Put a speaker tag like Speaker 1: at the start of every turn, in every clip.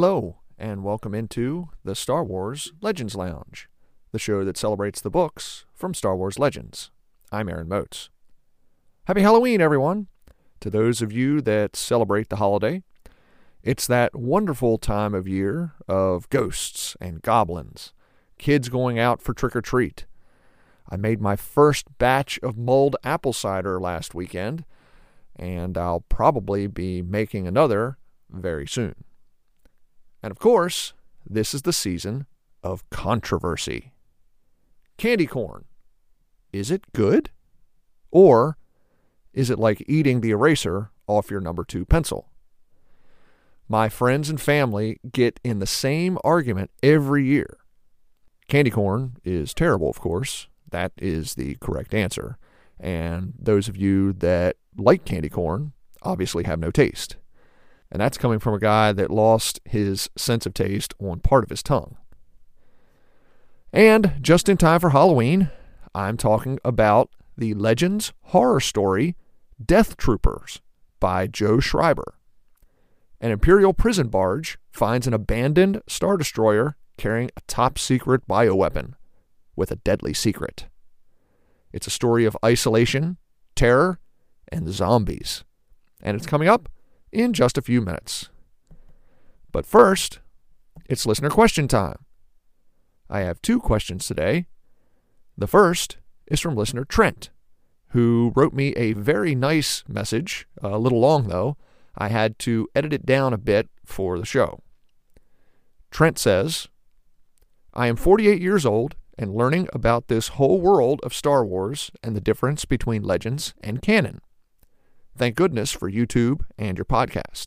Speaker 1: Hello, and welcome into the Star Wars Legends Lounge, the show that celebrates the books from Star Wars Legends. I'm Aaron Moats. Happy Halloween, everyone! To those of you that celebrate the holiday, it's that wonderful time of year of ghosts and goblins, kids going out for trick or treat. I made my first batch of mulled apple cider last weekend, and I'll probably be making another very soon. And of course, this is the season of controversy. Candy corn. Is it good? Or is it like eating the eraser off your number two pencil? My friends and family get in the same argument every year. Candy corn is terrible, of course. That is the correct answer. And those of you that like candy corn obviously have no taste. And that's coming from a guy that lost his sense of taste on part of his tongue. And just in time for Halloween, I'm talking about the Legends horror story Death Troopers by Joe Schreiber. An Imperial prison barge finds an abandoned Star Destroyer carrying a top secret bioweapon with a deadly secret. It's a story of isolation, terror, and zombies. And it's coming up in just a few minutes. But first, it's listener question time. I have two questions today. The first is from listener Trent, who wrote me a very nice message, a little long though. I had to edit it down a bit for the show. Trent says, I am 48 years old and learning about this whole world of Star Wars and the difference between legends and canon. Thank goodness for YouTube and your podcast.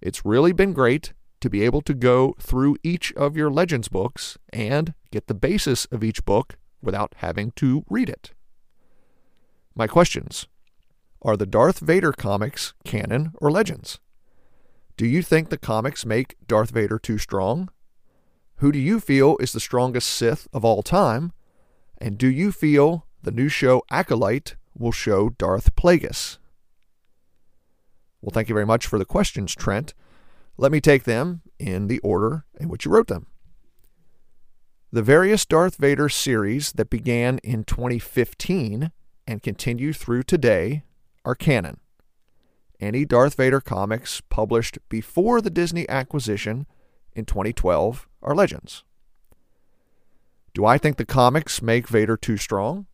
Speaker 1: It's really been great to be able to go through each of your Legends books and get the basis of each book without having to read it. My questions Are the Darth Vader comics canon or legends? Do you think the comics make Darth Vader too strong? Who do you feel is the strongest Sith of all time? And do you feel the new show Acolyte will show Darth Plagueis? Well, thank you very much for the questions, Trent. Let me take them in the order in which you wrote them. The various Darth Vader series that began in 2015 and continue through today are canon. Any Darth Vader comics published before the Disney acquisition in 2012 are legends. Do I think the comics make Vader too strong?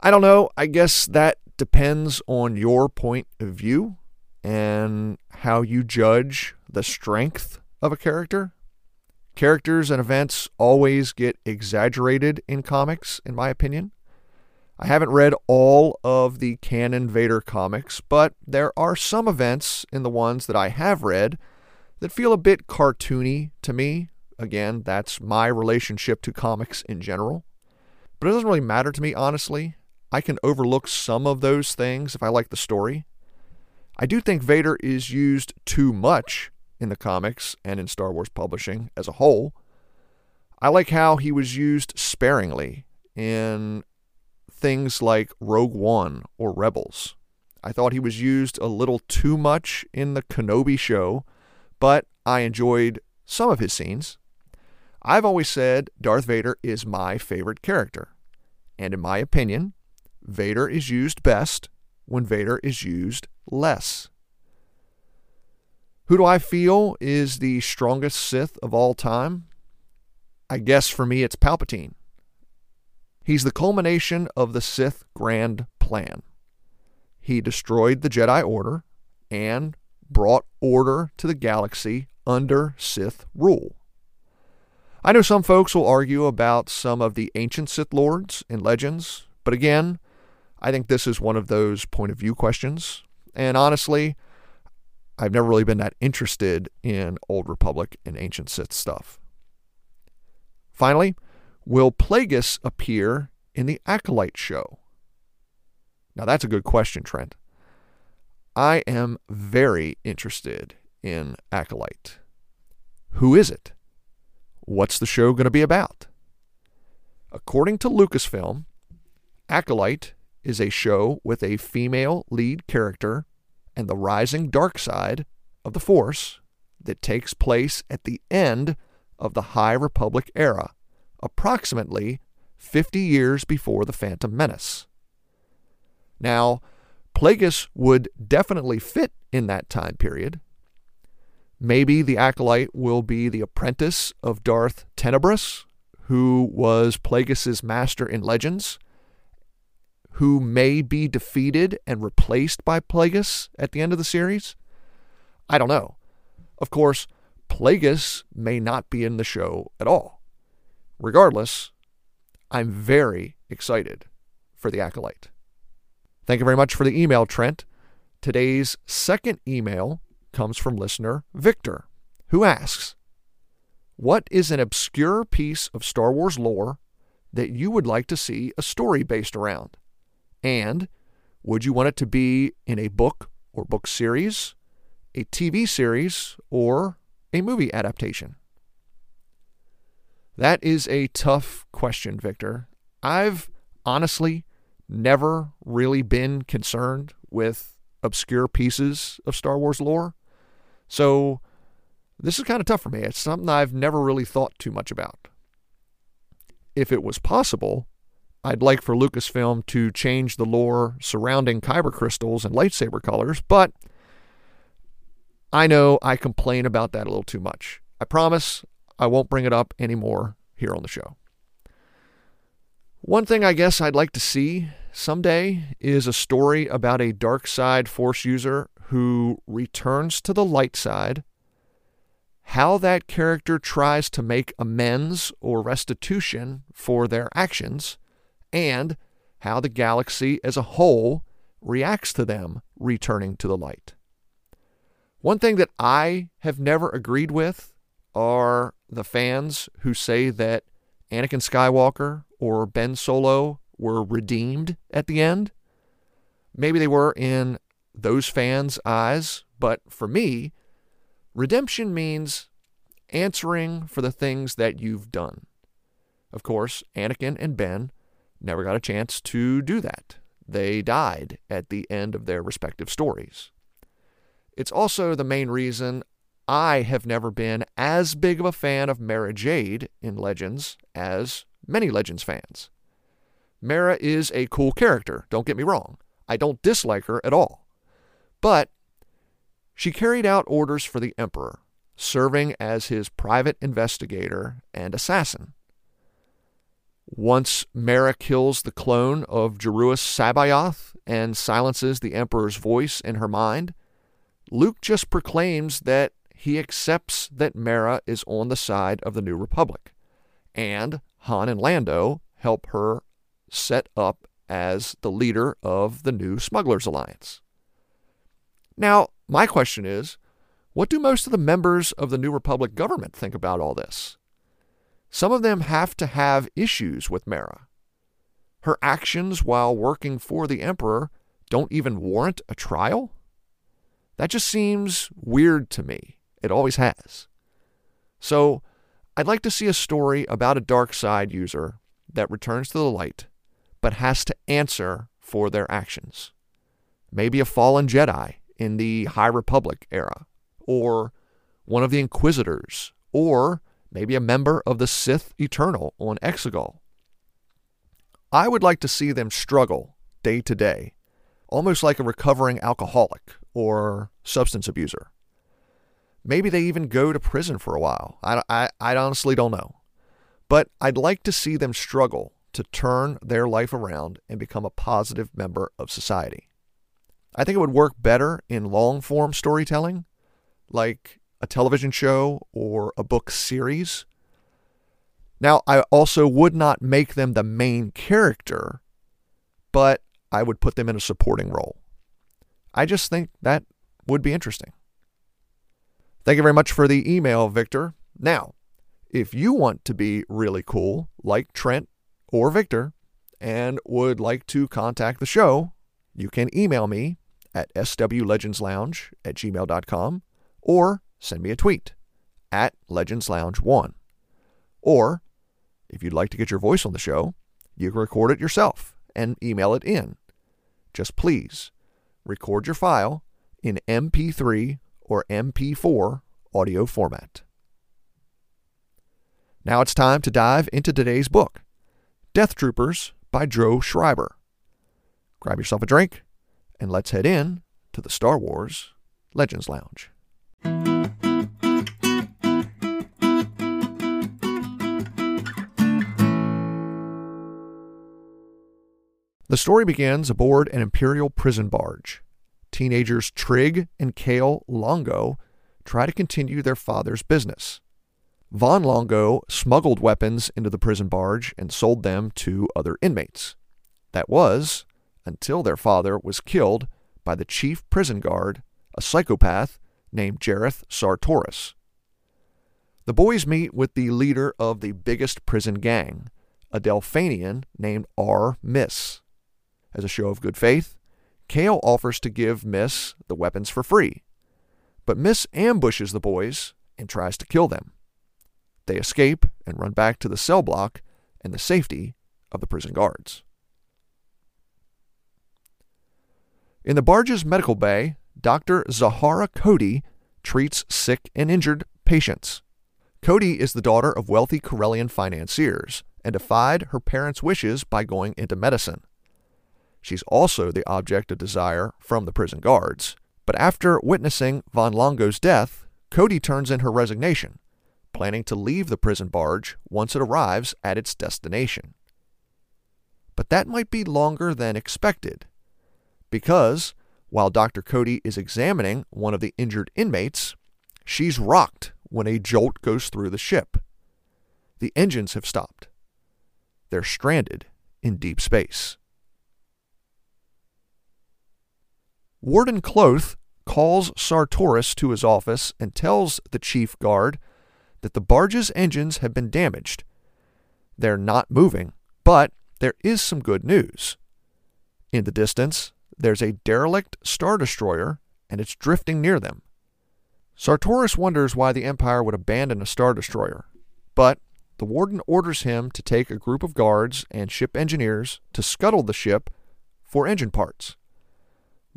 Speaker 1: I don't know. I guess that depends on your point of view and how you judge the strength of a character. Characters and events always get exaggerated in comics, in my opinion. I haven't read all of the canon Vader comics, but there are some events in the ones that I have read that feel a bit cartoony to me. Again, that's my relationship to comics in general. But it doesn't really matter to me, honestly. I can overlook some of those things if I like the story. I do think Vader is used too much in the comics and in Star Wars publishing as a whole. I like how he was used sparingly in things like Rogue One or Rebels. I thought he was used a little too much in the Kenobi show, but I enjoyed some of his scenes. I've always said Darth Vader is my favorite character. And in my opinion, Vader is used best when Vader is used less. Who do I feel is the strongest Sith of all time? I guess for me it's Palpatine. He's the culmination of the Sith grand plan. He destroyed the Jedi Order and brought order to the galaxy under Sith rule. I know some folks will argue about some of the ancient Sith lords and Legends, but again, I think this is one of those point of view questions. And honestly, I've never really been that interested in Old Republic and Ancient Sith stuff. Finally, will Plagueis appear in the Acolyte show? Now, that's a good question, Trent. I am very interested in Acolyte. Who is it? What's the show going to be about? According to Lucasfilm, Acolyte is a show with a female lead character and the rising dark side of the Force that takes place at the end of the High Republic era, approximately 50 years before the Phantom Menace. Now, Plagueis would definitely fit in that time period. Maybe the Acolyte will be the apprentice of Darth Tenebrous, who was Plagueis's master in Legends, who may be defeated and replaced by Plagueis at the end of the series. I don't know. Of course, Plagueis may not be in the show at all. Regardless, I'm very excited for The Acolyte. Thank you very much for the email, Trent. Today's second email comes from listener Victor, who asks What is an obscure piece of Star Wars lore that you would like to see a story based around? And would you want it to be in a book or book series, a TV series, or a movie adaptation? That is a tough question, Victor. I've honestly never really been concerned with obscure pieces of Star Wars lore. So this is kind of tough for me. It's something I've never really thought too much about. If it was possible, I'd like for Lucasfilm to change the lore surrounding kyber crystals and lightsaber colors, but I know I complain about that a little too much. I promise I won't bring it up anymore here on the show. One thing I guess I'd like to see someday is a story about a dark side force user who returns to the light side, how that character tries to make amends or restitution for their actions, and how the galaxy as a whole reacts to them returning to the light. One thing that I have never agreed with are the fans who say that Anakin Skywalker or Ben Solo were redeemed at the end. Maybe they were in those fans' eyes, but for me, redemption means answering for the things that you've done. Of course, Anakin and Ben never got a chance to do that. They died at the end of their respective stories. It's also the main reason I have never been as big of a fan of Mara Jade in Legends as many Legends fans. Mara is a cool character, don't get me wrong. I don't dislike her at all. But she carried out orders for the Emperor, serving as his private investigator and assassin. Once Mara kills the clone of Joruus C'baoth and silences the Emperor's voice in her mind, Luke just proclaims that he accepts that Mara is on the side of the New Republic, and Han and Lando help her set up as the leader of the new Smugglers Alliance. Now, my question is what do most of the members of the New Republic government think about all this? Some of them have to have issues with Mara. Her actions while working for the Emperor don't even warrant a trial? That just seems weird to me. It always has. So, I'd like to see a story about a dark side user that returns to the light, but has to answer for their actions. Maybe a fallen Jedi in the High Republic era, or one of the Inquisitors, or maybe a member of the Sith Eternal on Exegol. I would like to see them struggle day to day, almost like a recovering alcoholic or substance abuser. Maybe they even go to prison for a while. I, I, I honestly don't know. But I'd like to see them struggle to turn their life around and become a positive member of society. I think it would work better in long form storytelling, like a television show or a book series. Now, I also would not make them the main character, but I would put them in a supporting role. I just think that would be interesting. Thank you very much for the email, Victor. Now, if you want to be really cool, like Trent or Victor, and would like to contact the show, you can email me at swlegendslounge at gmail.com or send me a tweet at Legends Lounge 1. Or, if you'd like to get your voice on the show, you can record it yourself and email it in. Just please record your file in MP3 or MP4 audio format. Now it's time to dive into today's book, Death Troopers by Joe Schreiber. Grab yourself a drink and let's head in to the Star Wars Legends Lounge. The story begins aboard an Imperial prison barge. Teenagers Trig and Kale Longo try to continue their father's business. Von Longo smuggled weapons into the prison barge and sold them to other inmates. That was until their father was killed by the chief prison guard, a psychopath named Jareth Sartoris. The boys meet with the leader of the biggest prison gang, a Delphanian named Aur Myss. As a show of good faith, Kale offers to give Myss the weapons for free, but Myss ambushes the boys and tries to kill them. They escape and run back to the cell block and the safety of the prison guards. In the barge's medical bay, Dr. Zahara Cody treats sick and injured patients. Cody is the daughter of wealthy Corellian financiers and defied her parents' wishes by going into medicine. She's also the object of desire from the prison guards. But after witnessing Von Longo's death, Cody turns in her resignation, planning to leave the prison barge once it arrives at its destination. But that might be longer than expected, because while Dr. Cody is examining one of the injured inmates, she's rocked when a jolt goes through the ship. The engines have stopped. They're stranded in deep space. Warden Kloth calls Sartoris to his office and tells the chief guard that the barge's engines have been damaged. They're not moving, but there is some good news. In the distance, there's a derelict Star Destroyer, and it's drifting near them. Sartoris wonders why the Empire would abandon a Star Destroyer, but the warden orders him to take a group of guards and ship engineers to scuttle the ship for engine parts.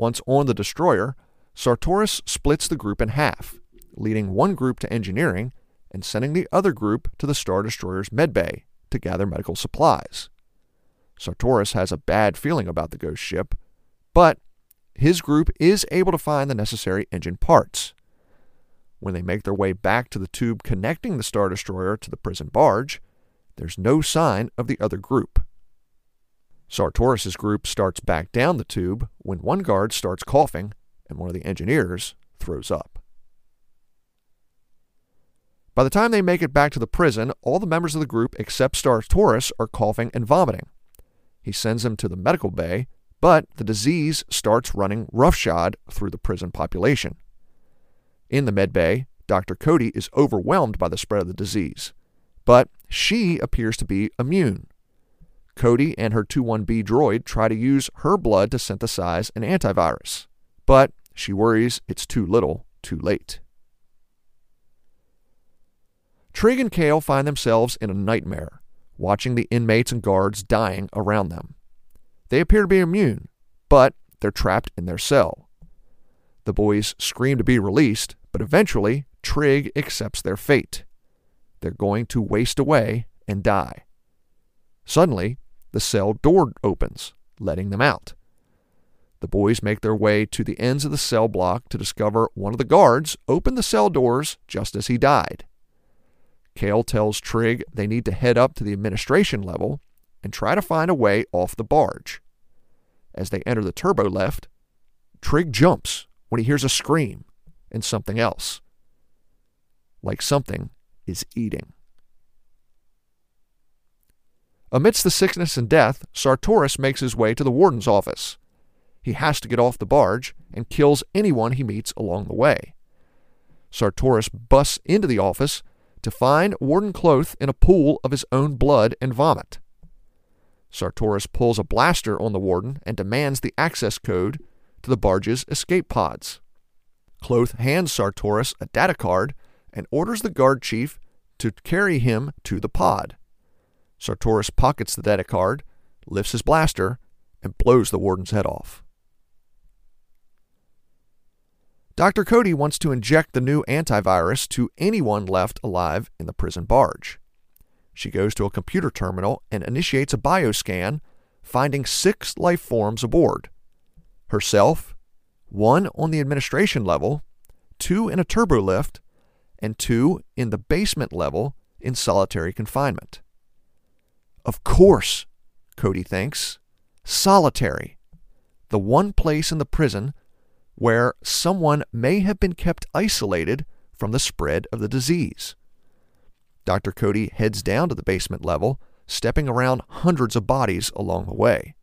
Speaker 1: Once on the destroyer, Sartoris splits the group in half, leading one group to engineering and sending the other group to the Star Destroyer's medbay to gather medical supplies. Sartoris has a bad feeling about the ghost ship, but his group is able to find the necessary engine parts. When they make their way back to the tube connecting the Star Destroyer to the prison barge, there's no sign of the other group. Sartoris' group starts back down the tube when one guard starts coughing and one of the engineers throws up. By the time they make it back to the prison, all the members of the group except Sartoris are coughing and vomiting. He sends them to the medical bay, but the disease starts running roughshod through the prison population. In the med bay, Dr. Cody is overwhelmed by the spread of the disease, but she appears to be immune. Cody and her 2-1B droid try to use her blood to synthesize an antivirus, but she worries it's too little, too late. Trig and Kale find themselves in a nightmare, watching the inmates and guards dying around them. They appear to be immune, but they're trapped in their cell. The boys scream to be released, but eventually Trig accepts their fate. They're going to waste away and die. Suddenly, the cell door opens, letting them out. The boys make their way to the ends of the cell block to discover one of the guards opened the cell doors just as he died. Kale tells Trig they need to head up to the administration level and try to find a way off the barge. As they enter the turbo lift, Trig jumps when he hears a scream and something else. Like something is eating. Amidst the sickness and death, Sartoris makes his way to the warden's office. He has to get off the barge and kills anyone he meets along the way. Sartoris busts into the office to find Warden Kloth in a pool of his own blood and vomit. Sartoris pulls a blaster on the warden and demands the access code to the barge's escape pods. Kloth hands Sartoris a data card and orders the guard chief to carry him to the pod. Sartoris pockets the data card, lifts his blaster, and blows the warden's head off. Dr. Cody wants to inject the new antivirus to anyone left alive in the prison barge. She goes to a computer terminal and initiates a bioscan, finding six life forms aboard herself, one on the administration level, two in a turbolift, and two in the basement level in solitary confinement. Of course, Cody thinks, solitary, the one place in the prison where someone may have been kept isolated from the spread of the disease. Dr. Cody heads down to the basement level, stepping around hundreds of bodies along the way.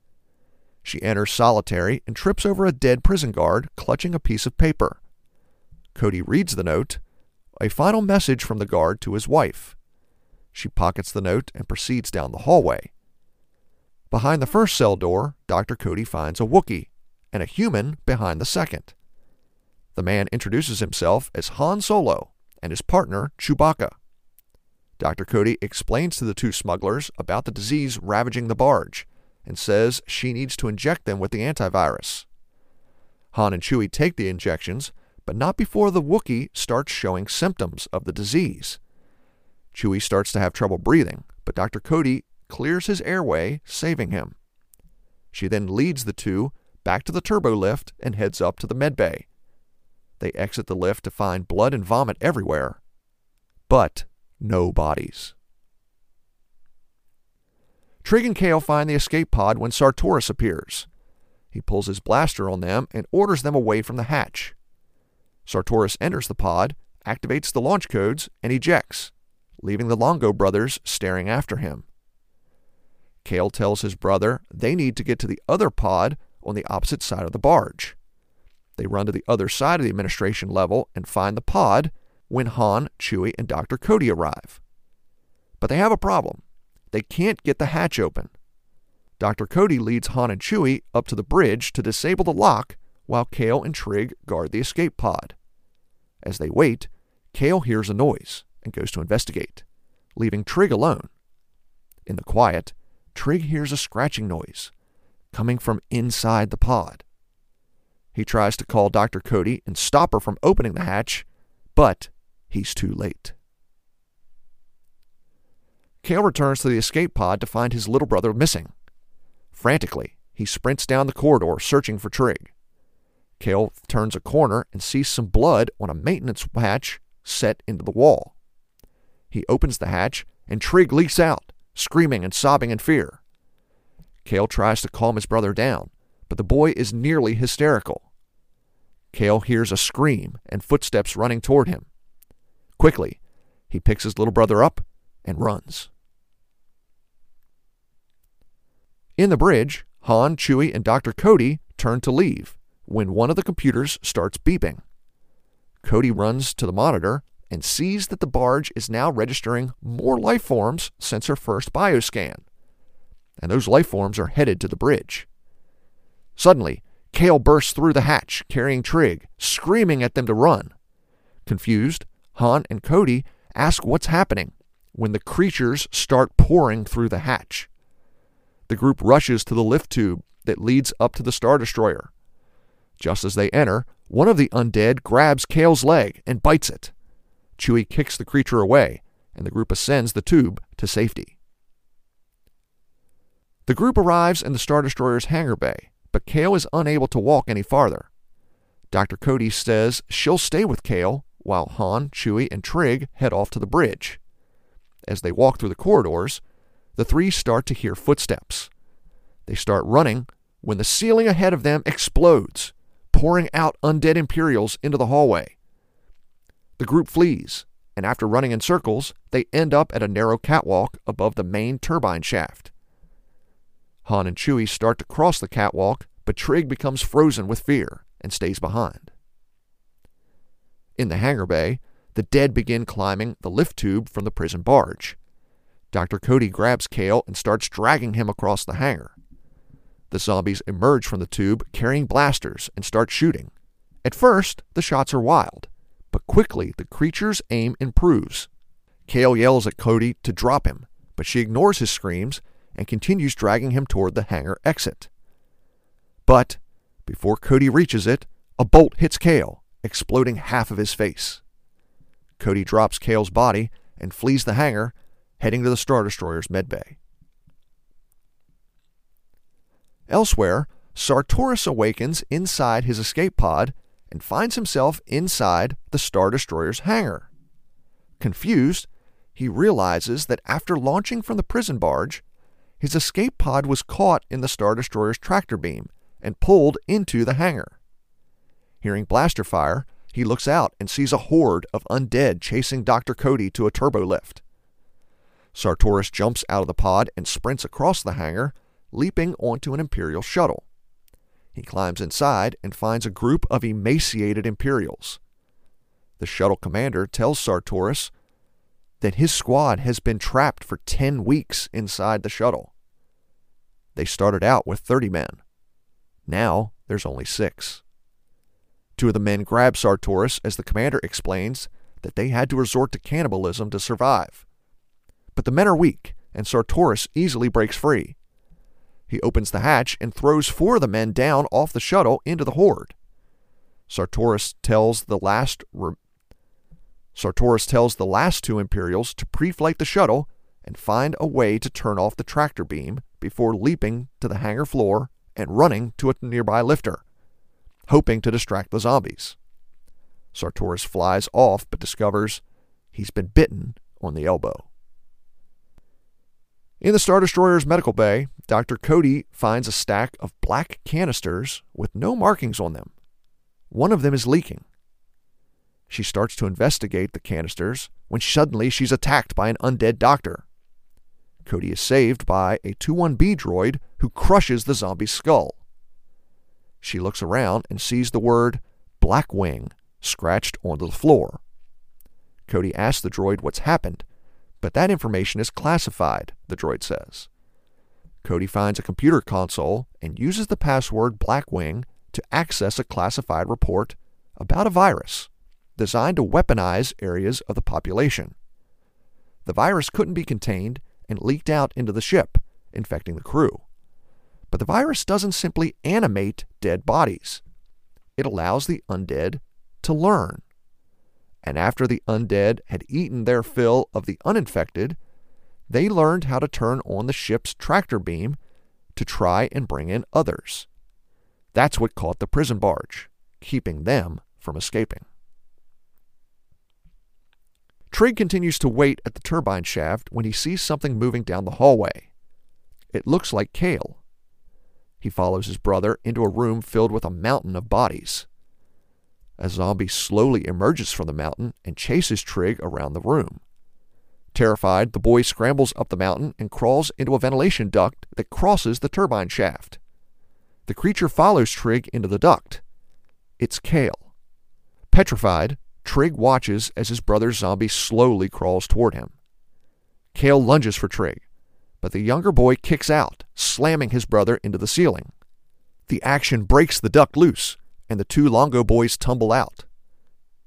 Speaker 1: She enters solitary and trips over a dead prison guard clutching a piece of paper. Cody reads the note, a final message from the guard to his wife. She pockets the note and proceeds down the hallway. Behind the first cell door, Dr. Cody finds a Wookiee and a human behind the second. The man introduces himself as Han Solo and his partner, Chewbacca. Dr. Cody explains to the two smugglers about the disease ravaging the barge and says she needs to inject them with the antivirus. Han and Chewie take the injections, but not before the Wookiee starts showing symptoms of the disease. Chewie starts to have trouble breathing, but Dr. Cody clears his airway, saving him. She then leads the two back to the turbo lift and heads up to the med bay. They exit the lift to find blood and vomit everywhere, but no bodies. Trig and Kale find the escape pod when Sartoris appears. He pulls his blaster on them and orders them away from the hatch. Sartoris enters the pod, activates the launch codes, and ejects, leaving the Longo brothers staring after him. Kale tells his brother they need to get to the other pod on the opposite side of the barge. They run to the other side of the administration level and find the pod when Han, Chewie, and Dr. Cody arrive. But they have a problem. They can't get the hatch open. Dr. Cody leads Han and Chewie up to the bridge to disable the lock while Kale and Trig guard the escape pod. As they wait, Kale hears a noise and goes to investigate, leaving Trig alone. In the quiet, Trig hears a scratching noise coming from inside the pod. He tries to call Dr. Cody and stop her from opening the hatch, but he's too late. Kale returns to the escape pod to find his little brother missing. Frantically, he sprints down the corridor searching for Trig. Kale turns a corner and sees some blood on a maintenance hatch set into the wall. He opens the hatch, and Trig leaks out, screaming and sobbing in fear. Kale tries to calm his brother down, but the boy is nearly hysterical. Kale hears a scream and footsteps running toward him. Quickly, he picks his little brother up and runs. In the bridge, Han, Chewie, and Dr. Cody turn to leave when one of the computers starts beeping. Cody runs to the monitor and sees that the barge is now registering more life forms since her first bioscan and those life forms are headed to the bridge. Suddenly, Kale bursts through the hatch, carrying Trig, screaming at them to run. Confused, Han and Cody ask what's happening when the creatures start pouring through the hatch. The group rushes to the lift tube that leads up to the Star Destroyer. Just as they enter, one of the undead grabs Kale's leg and bites it. Chewie kicks the creature away, and the group ascends the tube to safety. The group arrives in the Star Destroyer's hangar bay, but Kale is unable to walk any farther. Dr. Cody says she'll stay with Kale while Han, Chewie, and Trig head off to the bridge. As they walk through the corridors, the three start to hear footsteps. They start running when the ceiling ahead of them explodes, pouring out undead Imperials into the hallway. The group flees, and after running in circles, they end up at a narrow catwalk above the main turbine shaft. Han and Chewie start to cross the catwalk, but Trig becomes frozen with fear and stays behind. In the hangar bay, the dead begin climbing the lift tube from the prison barge. Dr. Cody grabs Kale and starts dragging him across the hangar. The zombies emerge from the tube carrying blasters and start shooting. At first, the shots are wild, but quickly the creature's aim improves. Kale yells at Cody to drop him, but she ignores his screams and continues dragging him toward the hangar exit. But before Cody reaches it, a bolt hits Kale exploding half of his face. Cody drops Kale's body and flees the hangar, heading to the Star Destroyer's medbay. Elsewhere, Sartoris awakens inside his escape pod and finds himself inside the Star Destroyer's hangar. Confused, he realizes that after launching from the prison barge, his escape pod was caught in the Star Destroyer's tractor beam and pulled into the hangar. Hearing blaster fire, he looks out and sees a horde of undead chasing Dr. Cody to a turbo lift. Sartoris jumps out of the pod and sprints across the hangar, leaping onto an Imperial shuttle. He climbs inside and finds a group of emaciated Imperials. The shuttle commander tells Sartoris that his squad has been trapped for 10 weeks inside the shuttle. They started out with 30 men. Now there's only six. Two of the men grab Sartoris as the commander explains that they had to resort to cannibalism to survive. But the men are weak, and Sartoris easily breaks free. He opens the hatch and throws four of the men down off the shuttle into the horde. Sartoris tells the last re- Sartoris tells the last two Imperials to pre-flight the shuttle and find a way to turn off the tractor beam before leaping to the hangar floor and running to a nearby lifter, hoping to distract the zombies. Sartoris flies off but discovers he's been bitten on the elbow. In the Star Destroyer's medical bay, Dr. Cody finds a stack of black canisters with no markings on them. One of them is leaking. She starts to investigate the canisters when suddenly she's attacked by an undead doctor. Cody is saved by a 2-1B droid who crushes the zombie's skull. She looks around and sees the word Blackwing scratched onto the floor. Cody asks the droid what's happened, but that information is classified, the droid says. Cody finds a computer console and uses the password Blackwing to access a classified report about a virus designed to weaponize areas of the population. The virus couldn't be contained and leaked out into the ship, infecting the crew. But the virus doesn't simply animate dead bodies, it allows the undead to learn. And after the undead had eaten their fill of the uninfected, they learned how to turn on the ship's tractor beam to try and bring in others. That's what caught the prison barge, keeping them from escaping. Trig continues to wait at the turbine shaft when he sees something moving down the hallway. It looks like Kale. He follows his brother into a room filled with a mountain of bodies. A zombie slowly emerges from the mountain and chases Trig around the room. Terrified, the boy scrambles up the mountain and crawls into a ventilation duct that crosses the turbine shaft. The creature follows Trig into the duct. It's Kale. Petrified, Trig watches as his brother's zombie slowly crawls toward him. Kale lunges for Trig, but the younger boy kicks out, slamming his brother into the ceiling. The action breaks the duct loose, and the two Longo boys tumble out.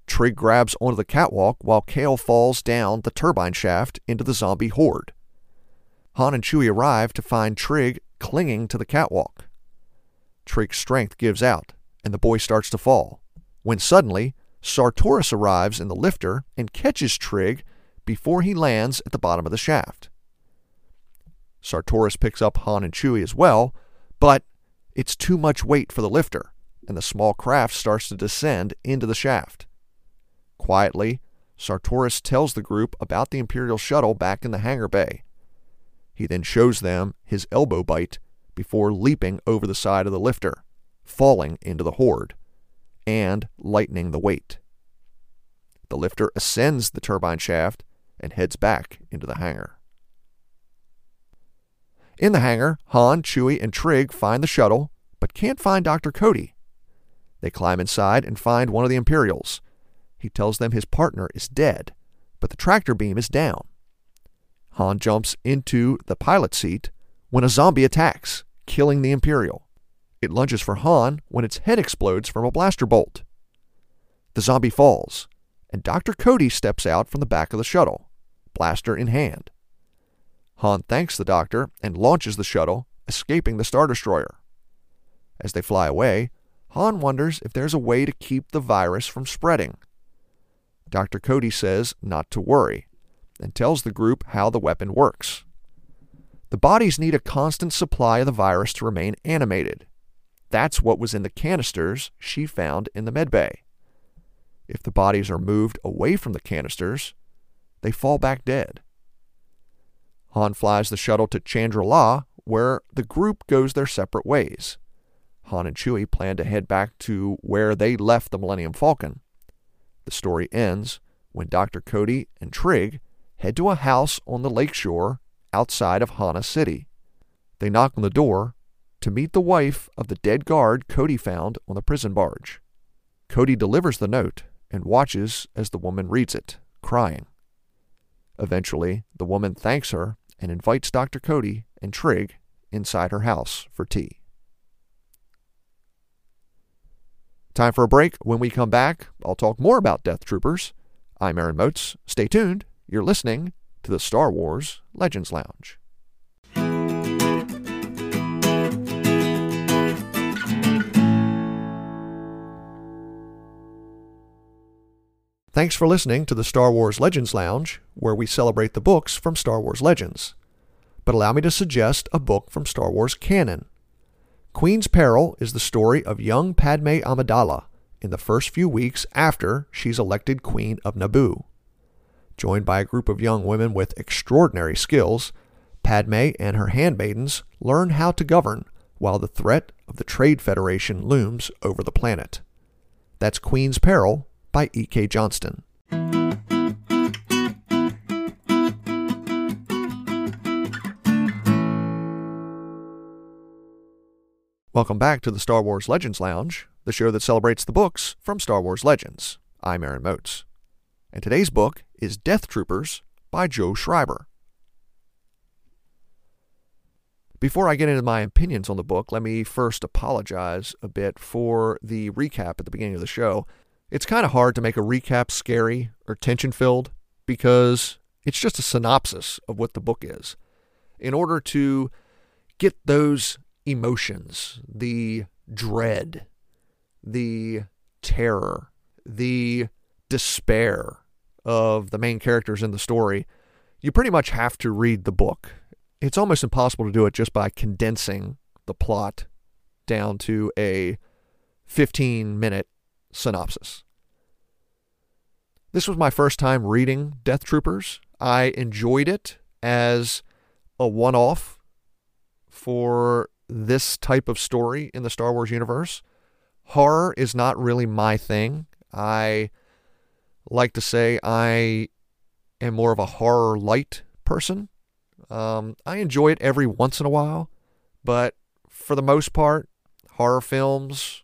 Speaker 1: Trig grabs onto the catwalk while Kale falls down the turbine shaft into the zombie horde. Han and Chewie arrive to find Trig clinging to the catwalk. Trig's strength gives out, and the boy starts to fall, when suddenly Sartoris arrives in the lifter and catches Trig before he lands at the bottom of the shaft. Sartoris picks up Han and Chewie as well, but it's too much weight for the lifter, and the small craft starts to descend into the shaft. Quietly, Sartoris tells the group about the Imperial shuttle back in the hangar bay. He then shows them his elbow bite before leaping over the side of the lifter, falling into the horde, and lightening the weight. The lifter ascends the turbine shaft and heads back into the hangar. In the hangar, Han, Chewie, and Trig find the shuttle, but can't find Dr. Cody. They climb inside and find one of the Imperials. He tells them his partner is dead, but the tractor beam is down. Han jumps into the pilot seat when a zombie attacks, killing the Imperial. It lunges for Han when its head explodes from a blaster bolt. The zombie falls, and Dr. Cody steps out from the back of the shuttle, blaster in hand. Han thanks the doctor and launches the shuttle, escaping the Star Destroyer. As they fly away, Han wonders if there's a way to keep the virus from spreading. Dr. Cody says not to worry and tells the group how the weapon works. The bodies need a constant supply of the virus to remain animated. That's what was in the canisters she found in the medbay. If the bodies are moved away from the canisters, they fall back dead. Han flies the shuttle to Chandrila, where the group goes their separate ways. Han and Chewie plan to head back to where they left the Millennium Falcon. The story ends when Dr. Cody and Trig head to a house on the lakeshore outside of Hanna City. They knock on the door to meet the wife of the dead guard Cody found on the prison barge. Cody delivers the note and watches as the woman reads it, crying. Eventually, the woman thanks her and invites Dr. Cody and Trig inside her house for tea. Time for a break. When we come back, I'll talk more about Death Troopers. I'm Aaron Moats. Stay tuned. You're listening to the Star Wars Legends Lounge. Thanks for listening to the Star Wars Legends Lounge, where we celebrate the books from Star Wars Legends. But allow me to suggest a book from Star Wars canon. Queen's Peril is the story of young Padme Amidala in the first few weeks after she's elected Queen of Naboo. Joined by a group of young women with extraordinary skills, Padme and her handmaidens learn how to govern while the threat of the Trade Federation looms over the planet. That's Queen's Peril by E.K. Johnston. Welcome back to the Star Wars Legends Lounge, the show that celebrates the books from Star Wars Legends. I'm Aaron Moats. And today's book is Death Troopers by Joe Schreiber. Before I get into my opinions on the book, let me first apologize a bit for the recap at the beginning of the show. It's kind of hard to make a recap scary or tension filled because it's just a synopsis of what the book is. In order to get those emotions, the dread, the terror, the despair of the main characters in the story, you pretty much have to read the book. It's almost impossible to do it just by condensing the plot down to a 15 minute synopsis. This was my first time reading Death Troopers. I enjoyed it as a one off for this type of story in the Star Wars universe. Horror is not really my thing. I like to say I am more of a horror light person. Um, I enjoy it every once in a while, but for the most part, horror films,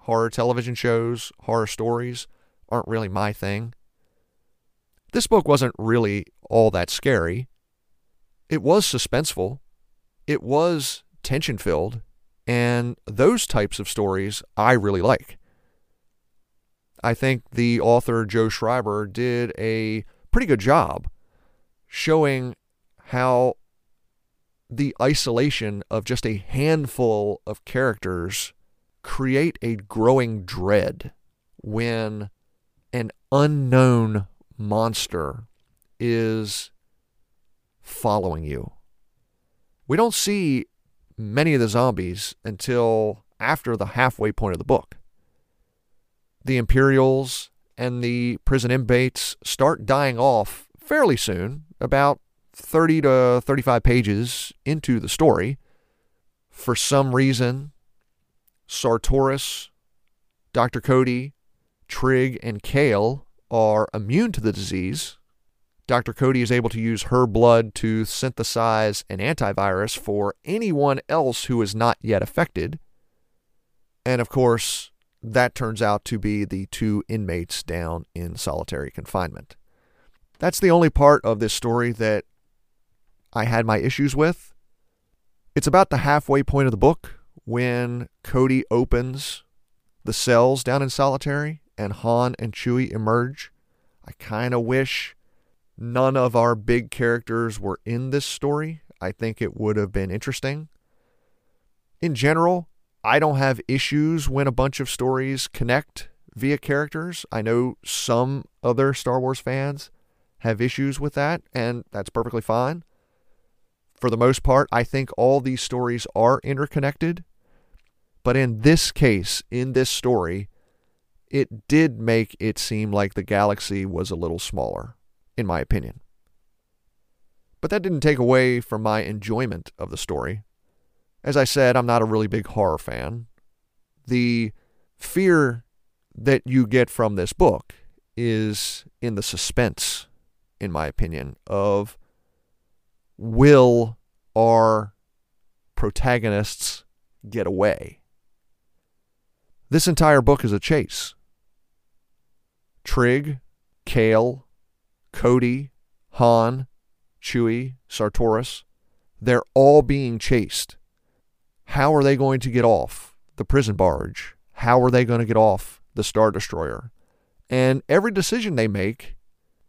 Speaker 1: horror television shows, horror stories aren't really my thing. This book wasn't really all that scary. It was suspenseful. It was tension filled. And those types of stories I really like. I think the author Joe Schreiber did a pretty good job showing how the isolation of just a handful of characters create a growing dread when an unknown monster is following you. We don't see many of the zombies until after the halfway point of the book. The Imperials and the prison inmates start dying off fairly soon, about 30 to 35 pages into the story. For some reason, Sartoris, Dr. Cody, Trig, and Kale are immune to the disease. Dr. Cody is able to use her blood to synthesize an antivirus for anyone else who is not yet affected. And of course, that turns out to be the two inmates down in solitary confinement. That's the only part of this story that I had my issues with. It's about the halfway point of the book when Cody opens the cells down in solitary and Han and Chewie emerge. I kind of wish none of our big characters were in this story. I think it would have been interesting. In general, I don't have issues when a bunch of stories connect via characters. I know some other Star Wars fans have issues with that, and that's perfectly fine. For the most part, I think all these stories are interconnected. But in this case, in this story, it did make it seem like the galaxy was a little smaller, in my opinion. But that didn't take away from my enjoyment of the story. As I said, I'm not a really big horror fan. The fear that you get from this book is in the suspense, in my opinion, of will our protagonists get away? This entire book is a chase. Trig, Kale, Cody, Han, Chewie, Sartoris, they're all being chased. How are they going to get off the prison barge? How are they going to get off the Star Destroyer? And every decision they make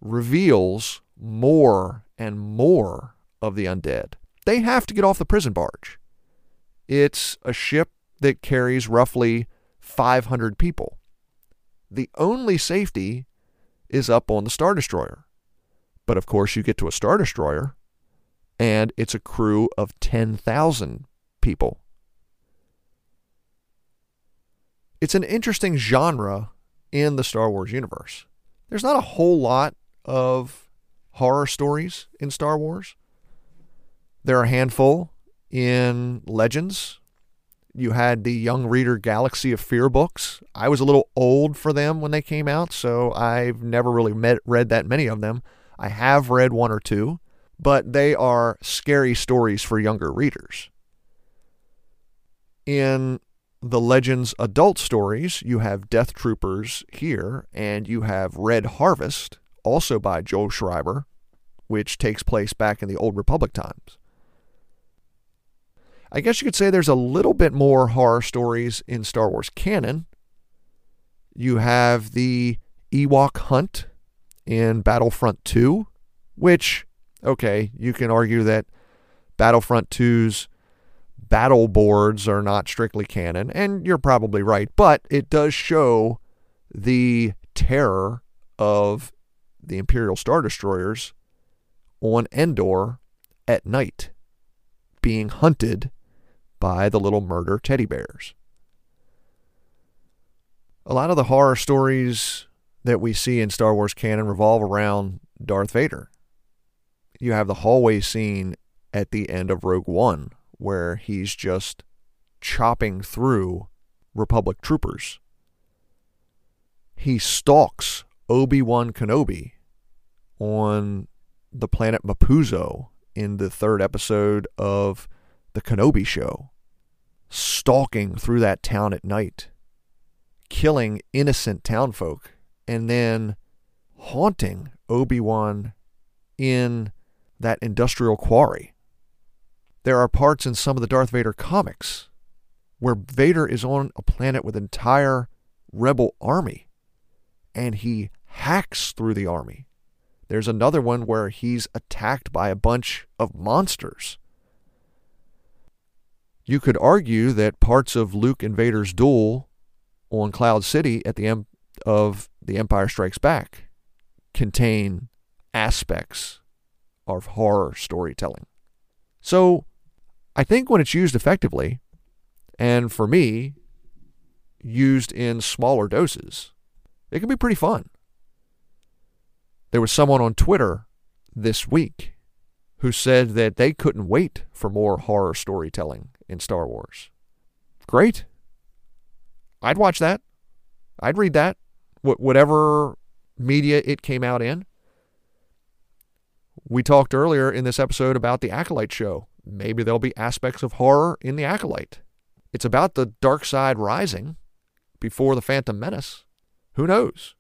Speaker 1: reveals more and more of the undead. They have to get off the prison barge. It's a ship that carries roughly 500 people. The only safety is up on the Star Destroyer. But of course, you get to a Star Destroyer and it's a crew of 10,000 people. It's an interesting genre in the Star Wars universe. There's not a whole lot of horror stories in Star Wars. There are a handful in Legends. You had the Young Reader Galaxy of Fear books. I was a little old for them when they came out, so I've never really met, read that many of them. I have read one or two, but they are scary stories for younger readers. In the Legends adult stories, you have Death Troopers here, and you have Red Harvest, also by Joe Schreiber, which takes place back in the Old Republic times. I guess you could say there's a little bit more horror stories in Star Wars canon. You have the Ewok Hunt in Battlefront 2, which, okay, you can argue that Battlefront 2's battle boards are not strictly canon, and you're probably right, but it does show the terror of the Imperial Star Destroyers on Endor at night, being hunted by the little murder teddy bears. A lot of the horror stories that we see in Star Wars canon revolve around Darth Vader. You have the hallway scene at the end of Rogue One where he's just chopping through Republic troopers. He stalks Obi Wan Kenobi on the planet Mapuzo in the third episode of The Kenobi Show, stalking through that town at night, killing innocent townfolk, and then haunting Obi Wan in that industrial quarry. There are parts in some of the Darth Vader comics where Vader is on a planet with an entire rebel army and he hacks through the army. There's another one where he's attacked by a bunch of monsters. You could argue that parts of Luke and Vader's duel on Cloud City at the of The Empire Strikes Back contain aspects of horror storytelling. So I think when it's used effectively, and for me, used in smaller doses, it can be pretty fun. There was someone on Twitter this week who said that they couldn't wait for more horror storytelling in Star Wars. Great. I'd watch that. I'd read that. Wh- whatever media it came out in. We talked earlier in this episode about the Acolyte show maybe there'll be aspects of horror in The Acolyte. It's about the dark side rising before the Phantom Menace. Who knows?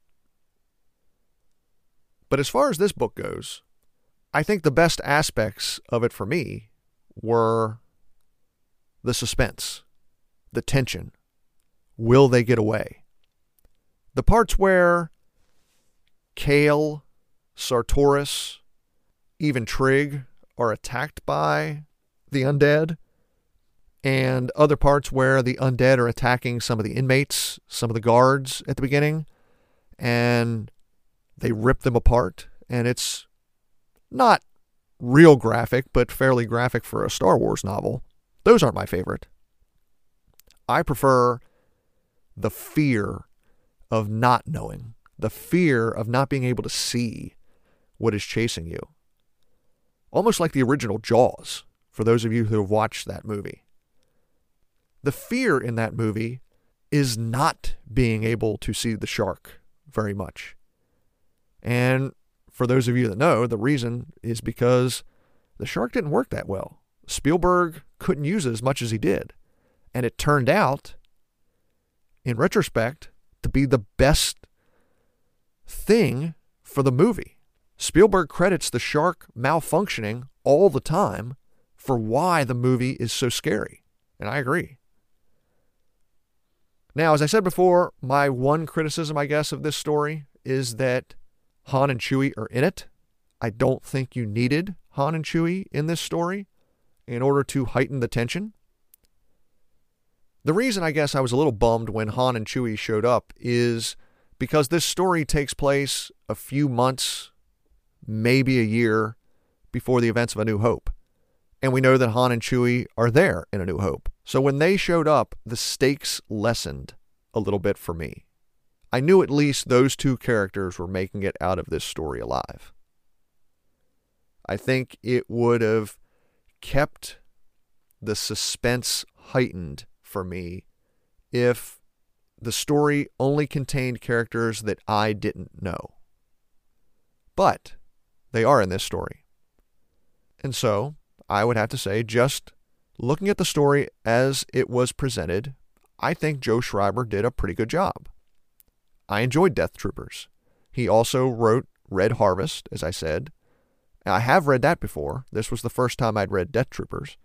Speaker 1: But as far as this book goes, I think the best aspects of it for me were the suspense, the tension. Will they get away? The parts where Kale, Sartoris, even Trig are attacked by the undead, and other parts where the undead are attacking some of the inmates, some of the guards at the beginning, and they rip them apart. And it's not real graphic, but fairly graphic for a Star Wars novel. Those aren't my favorite. I prefer the fear of not knowing, the fear of not being able to see what is chasing you. Almost like the original Jaws, for those of you who have watched that movie. The fear in that movie is not being able to see the shark very much. And for those of you that know, the reason is because the shark didn't work that well. Spielberg couldn't use it as much as he did. And it turned out, in retrospect, to be the best thing for the movie. Spielberg credits the shark malfunctioning all the time for why the movie is so scary. And I agree. Now, as I said before, my one criticism, I guess, of this story is that Han and Chewie are in it. I don't think you needed Han and Chewie in this story in order to heighten the tension. The reason I guess I was a little bummed when Han and Chewie showed up is because this story takes place a few months, maybe a year before the events of A New Hope. And we know that Han and Chewie are there in A New Hope. So when they showed up, the stakes lessened a little bit for me. I knew at least those two characters were making it out of this story alive. I think it would have kept the suspense heightened for me if the story only contained characters that I didn't know. But they are in this story. And so I would have to say, just looking at the story as it was presented, I think Joe Schreiber did a pretty good job. I enjoyed Death Troopers. He also wrote Red Harvest, as I said. I have read that before. This was the first time I'd read Death Troopers.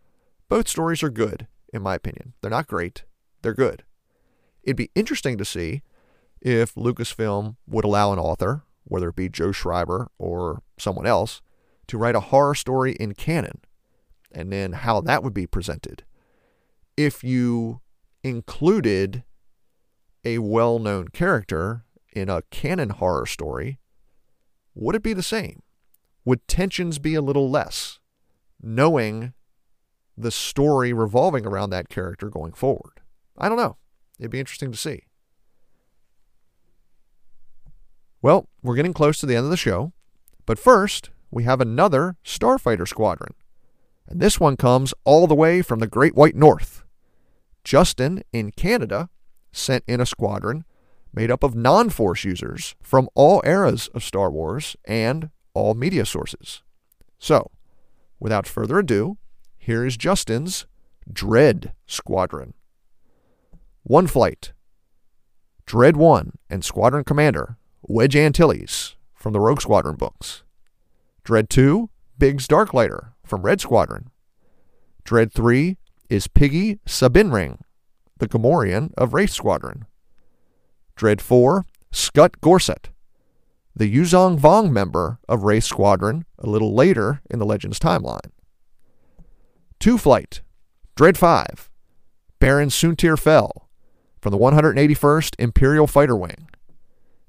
Speaker 1: Both stories are good, in my opinion. They're not great, they're good. It'd be interesting to see if Lucasfilm would allow an author, whether it be Joe Schreiber or someone else, to write a horror story in canon, and then how that would be presented. If you included a well known character in a canon horror story, would it be the same? Would tensions be a little less, knowing the story revolving around that character going forward? I don't know. It'd be interesting to see. Well, we're getting close to the end of the show, but first, we have another Starfighter Squadron. And this one comes all the way from the Great White North. Justin in Canada sent in a squadron made up of non Force users from all eras of Star Wars and all media sources. So, without further ado, here is Justin's Dread Squadron. One flight. Dread 1 and Squadron Commander Wedge Antilles from the Rogue Squadron books. Dread 2, Biggs Darklighter from Red Squadron. Dread 3 is Piggy Sabinring, the Gamorrean of Wraith Squadron. Dread 4, Scut Gorset, the Yuuzhan Vong member of Wraith Squadron a little later in the Legends timeline. Two Flight, Dread 5, Baron Soontir Fel, from the 181st Imperial Fighter Wing.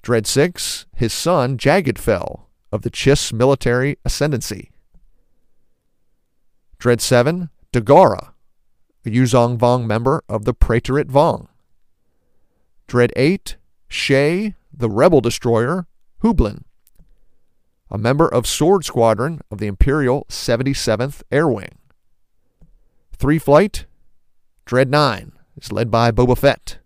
Speaker 1: Dread 6, his son Jagged Fel, of the Chiss Military Ascendancy. Dread 7, Dagara, a Yuuzhan Vong member of the Praetorite Vong. Dread 8, Shay, the Rebel Destroyer, Hublin, a member of Sword Squadron of the Imperial 77th Air Wing. Three Flight, Dread 9, is led by Boba Fett.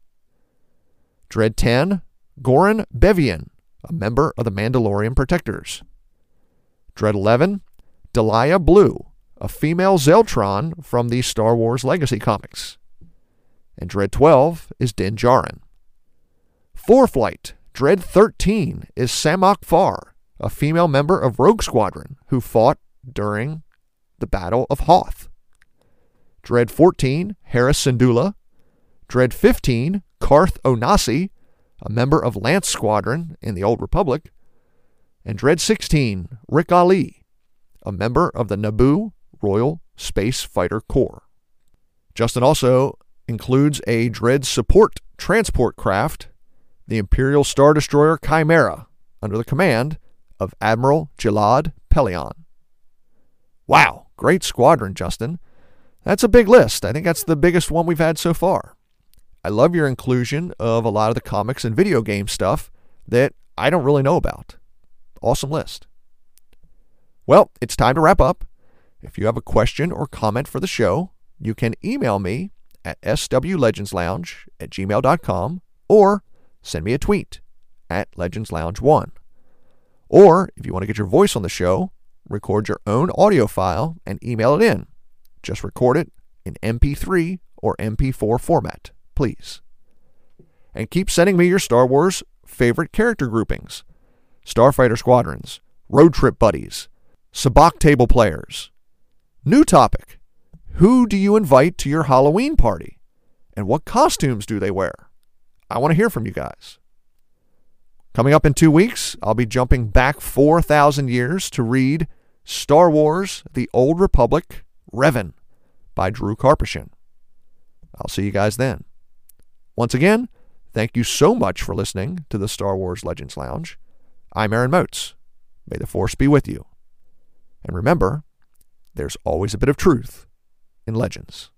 Speaker 1: Dread 10, Goran Beviin, a member of the Mandalorian Protectors. Dread 11, Deliah Blue, a female Zeltron from the Star Wars Legacy comics. And Dread 12 is Din Djarin. Four Flight, Dread 13 is Samok Far, a female member of Rogue Squadron who fought during the Battle of Hoth. Dread 14, Harris Syndulla. Dread 15, Karth Onasi, a member of Lance Squadron in the Old Republic, and Dread 16, Ric Olié, a member of the Naboo Royal Space Fighter Corps. Justin also includes a Dread support transport craft, the Imperial Star Destroyer Chimera, under the command of Admiral Gilad Pellaeon. Wow, great squadron, Justin. That's a big list. I think that's the biggest one we've had so far. I love your inclusion of a lot of the comics and video game stuff that I don't really know about. Awesome list. Well, it's time to wrap up. If you have a question or comment for the show, you can email me at swlegendslounge at gmail.com or send me a tweet at legendslounge1. Or if you want to get your voice on the show, record your own audio file and email it in. Just record it in MP3 or MP4 format, please. And keep sending me your Star Wars favorite character groupings Starfighter squadrons, road trip buddies, sabacc table players. New topic Who do you invite to your Halloween party? And what costumes do they wear? I want to hear from you guys. Coming up in two weeks, I'll be jumping back 4,000 years to read Star Wars The Old Republic Revan by Drew Karpyshyn. I'll see you guys then. Once again, thank you so much for listening to the Star Wars Legends Lounge. I'm Aaron Moats. May the Force be with you. And remember, there's always a bit of truth in legends.